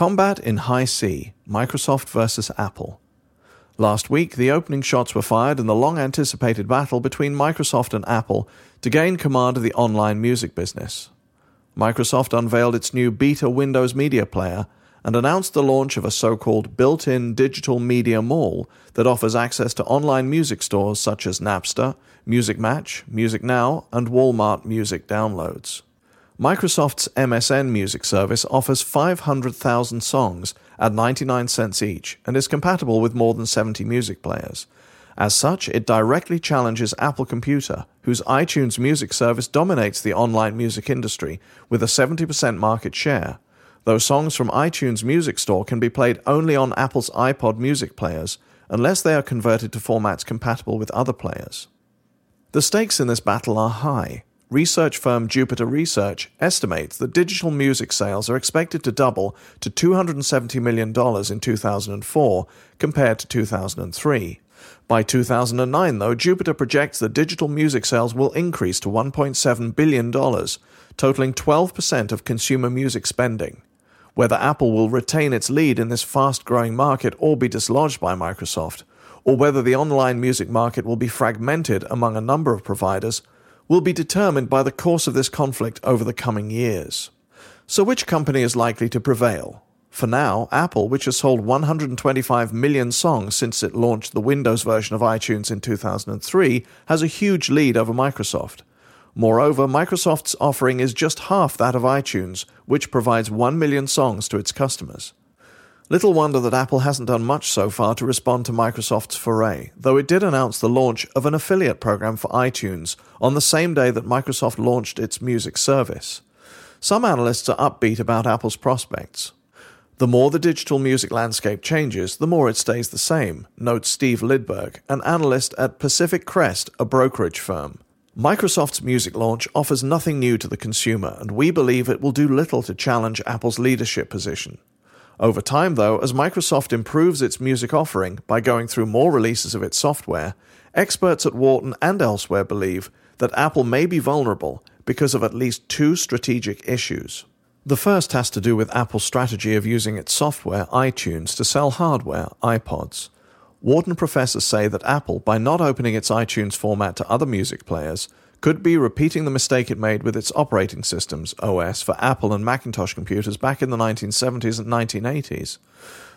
Combat in High C Microsoft versus Apple. Last week, the opening shots were fired in the long anticipated battle between Microsoft and Apple to gain command of the online music business. Microsoft unveiled its new beta Windows Media Player and announced the launch of a so called built in digital media mall that offers access to online music stores such as Napster, Music Match, Music Now, and Walmart Music downloads. Microsoft's MSN music service offers 500,000 songs at 99 cents each and is compatible with more than 70 music players. As such, it directly challenges Apple Computer, whose iTunes music service dominates the online music industry with a 70% market share. Though songs from iTunes Music Store can be played only on Apple's iPod music players, unless they are converted to formats compatible with other players. The stakes in this battle are high research firm Jupiter Research estimates that digital music sales are expected to double to $270 million in 2004 compared to 2003. By 2009, though, Jupiter projects that digital music sales will increase to $1.7 billion, totaling 12% of consumer music spending. Whether Apple will retain its lead in this fast growing market or be dislodged by Microsoft, or whether the online music market will be fragmented among a number of providers, will be determined by the course of this conflict over the coming years. So, which company is likely to prevail? For now, Apple, which has sold 125 million songs since it launched the Windows version of iTunes in 2003, has a huge lead over Microsoft. Moreover, Microsoft's offering is just half that of iTunes, which provides 1 million songs to its customers. Little wonder that Apple hasn't done much so far to respond to Microsoft's foray, though it did announce the launch of an affiliate program for iTunes on the same day that Microsoft launched its music service. Some analysts are upbeat about Apple's prospects. The more the digital music landscape changes, the more it stays the same, notes Steve Lidberg, an analyst at Pacific Crest, a brokerage firm. Microsoft's music launch offers nothing new to the consumer, and we believe it will do little to challenge Apple's leadership position. Over time, though, as Microsoft improves its music offering by going through more releases of its software, experts at Wharton and elsewhere believe that Apple may be vulnerable because of at least two strategic issues. The first has to do with Apple's strategy of using its software, iTunes, to sell hardware, iPods. Wharton professors say that Apple, by not opening its iTunes format to other music players, could be repeating the mistake it made with its operating systems, OS, for Apple and Macintosh computers back in the 1970s and 1980s.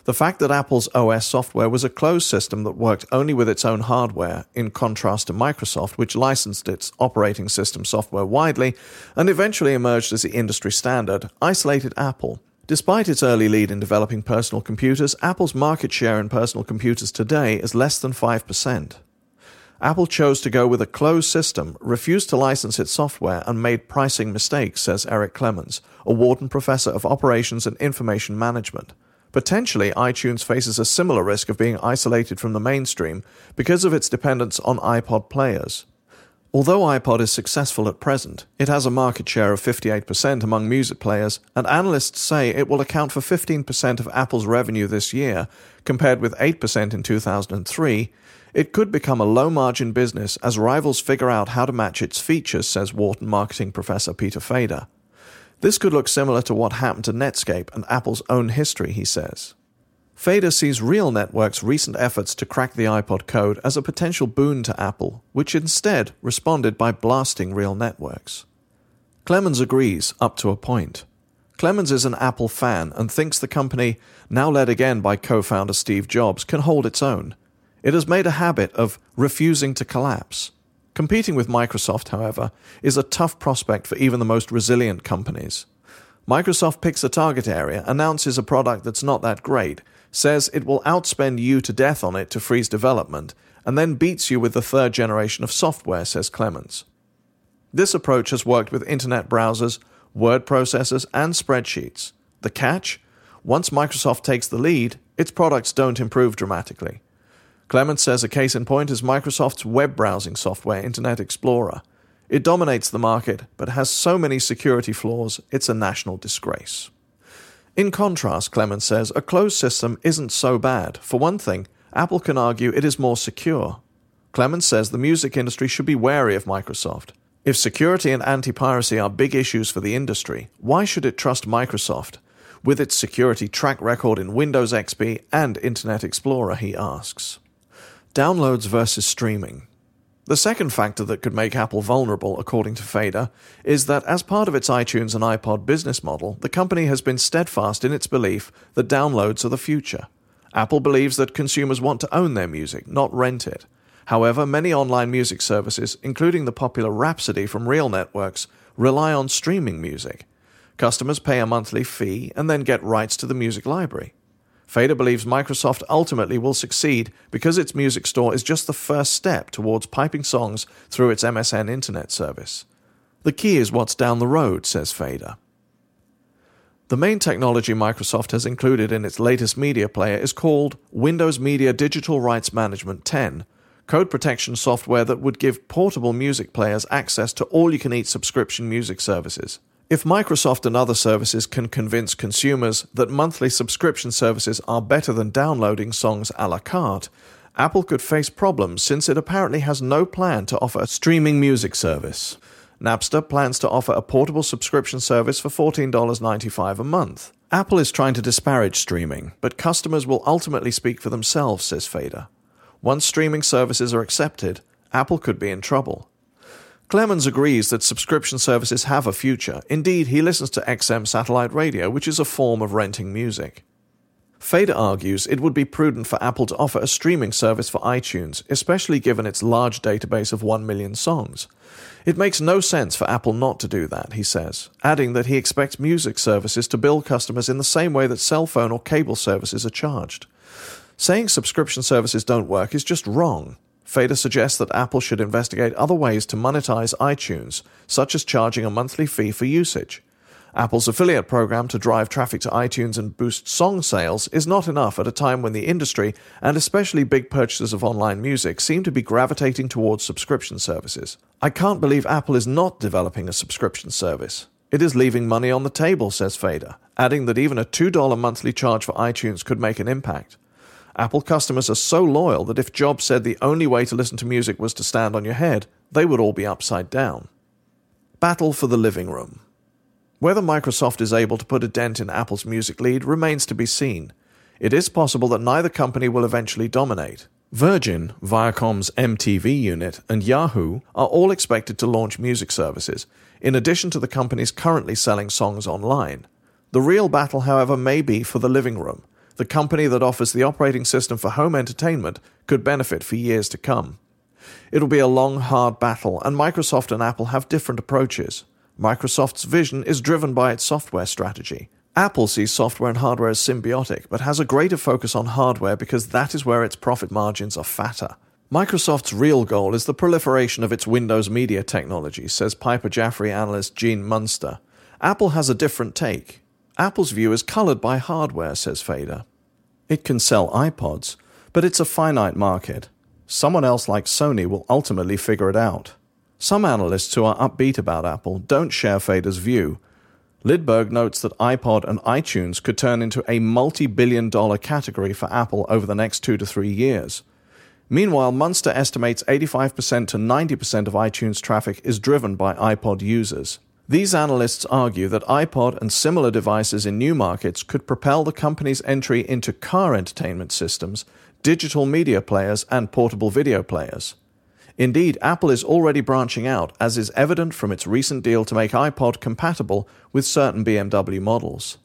The fact that Apple's OS software was a closed system that worked only with its own hardware, in contrast to Microsoft, which licensed its operating system software widely and eventually emerged as the industry standard, isolated Apple. Despite its early lead in developing personal computers, Apple's market share in personal computers today is less than 5%. Apple chose to go with a closed system, refused to license its software, and made pricing mistakes, says Eric Clemons, a Wharton professor of operations and information management. Potentially, iTunes faces a similar risk of being isolated from the mainstream because of its dependence on iPod players. Although iPod is successful at present, it has a market share of 58% among music players, and analysts say it will account for 15% of Apple's revenue this year, compared with 8% in 2003. It could become a low margin business as rivals figure out how to match its features, says Wharton marketing professor Peter Fader. This could look similar to what happened to Netscape and Apple's own history, he says. Fader sees Real Network's recent efforts to crack the iPod code as a potential boon to Apple, which instead responded by blasting Real Networks. Clemons agrees up to a point. Clemons is an Apple fan and thinks the company, now led again by co founder Steve Jobs, can hold its own. It has made a habit of refusing to collapse. Competing with Microsoft, however, is a tough prospect for even the most resilient companies. Microsoft picks a target area, announces a product that's not that great, says it will outspend you to death on it to freeze development, and then beats you with the third generation of software, says Clemons. This approach has worked with internet browsers, word processors, and spreadsheets. The catch? Once Microsoft takes the lead, its products don't improve dramatically. Clemons says a case in point is Microsoft's web browsing software, Internet Explorer. It dominates the market, but has so many security flaws, it's a national disgrace. In contrast, Clemons says, a closed system isn't so bad. For one thing, Apple can argue it is more secure. Clemons says the music industry should be wary of Microsoft. If security and anti piracy are big issues for the industry, why should it trust Microsoft? with its security track record in Windows XP and Internet Explorer, he asks. Downloads versus streaming. The second factor that could make Apple vulnerable, according to Fader, is that as part of its iTunes and iPod business model, the company has been steadfast in its belief that downloads are the future. Apple believes that consumers want to own their music, not rent it. However, many online music services, including the popular Rhapsody from Real Networks, rely on streaming music. Customers pay a monthly fee and then get rights to the music library. Fader believes Microsoft ultimately will succeed because its music store is just the first step towards piping songs through its MSN internet service. The key is what's down the road, says Fader. The main technology Microsoft has included in its latest media player is called Windows Media Digital Rights Management 10, code protection software that would give portable music players access to all you can eat subscription music services. If Microsoft and other services can convince consumers that monthly subscription services are better than downloading songs a la carte, Apple could face problems since it apparently has no plan to offer a streaming music service. Napster plans to offer a portable subscription service for $14.95 a month. Apple is trying to disparage streaming, but customers will ultimately speak for themselves, says Fader. Once streaming services are accepted, Apple could be in trouble. Clemons agrees that subscription services have a future. Indeed, he listens to XM satellite radio, which is a form of renting music. Fader argues it would be prudent for Apple to offer a streaming service for iTunes, especially given its large database of 1 million songs. It makes no sense for Apple not to do that, he says, adding that he expects music services to bill customers in the same way that cell phone or cable services are charged. Saying subscription services don't work is just wrong. Fader suggests that Apple should investigate other ways to monetize iTunes, such as charging a monthly fee for usage. Apple's affiliate program to drive traffic to iTunes and boost song sales is not enough at a time when the industry, and especially big purchasers of online music, seem to be gravitating towards subscription services. I can't believe Apple is not developing a subscription service. It is leaving money on the table, says Fader, adding that even a $2 monthly charge for iTunes could make an impact. Apple customers are so loyal that if Jobs said the only way to listen to music was to stand on your head, they would all be upside down. Battle for the living room. Whether Microsoft is able to put a dent in Apple's music lead remains to be seen. It is possible that neither company will eventually dominate. Virgin, Viacom's MTV unit, and Yahoo are all expected to launch music services, in addition to the companies currently selling songs online. The real battle, however, may be for the living room the company that offers the operating system for home entertainment could benefit for years to come. It'll be a long, hard battle, and Microsoft and Apple have different approaches. Microsoft's vision is driven by its software strategy. Apple sees software and hardware as symbiotic, but has a greater focus on hardware because that is where its profit margins are fatter. Microsoft's real goal is the proliferation of its Windows media technology, says Piper Jaffray analyst Gene Munster. Apple has a different take. Apple's view is colored by hardware, says Fader. It can sell iPods, but it's a finite market. Someone else like Sony will ultimately figure it out. Some analysts who are upbeat about Apple don't share Fader's view. Lidberg notes that iPod and iTunes could turn into a multi billion dollar category for Apple over the next two to three years. Meanwhile, Munster estimates 85% to 90% of iTunes traffic is driven by iPod users. These analysts argue that iPod and similar devices in new markets could propel the company's entry into car entertainment systems, digital media players, and portable video players. Indeed, Apple is already branching out, as is evident from its recent deal to make iPod compatible with certain BMW models.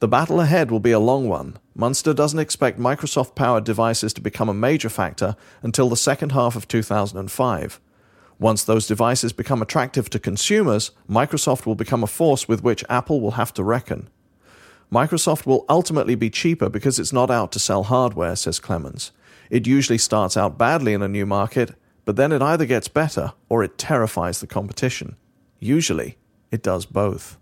The battle ahead will be a long one. Munster doesn't expect Microsoft powered devices to become a major factor until the second half of 2005. Once those devices become attractive to consumers, Microsoft will become a force with which Apple will have to reckon. Microsoft will ultimately be cheaper because it's not out to sell hardware, says Clemons. It usually starts out badly in a new market, but then it either gets better or it terrifies the competition. Usually, it does both.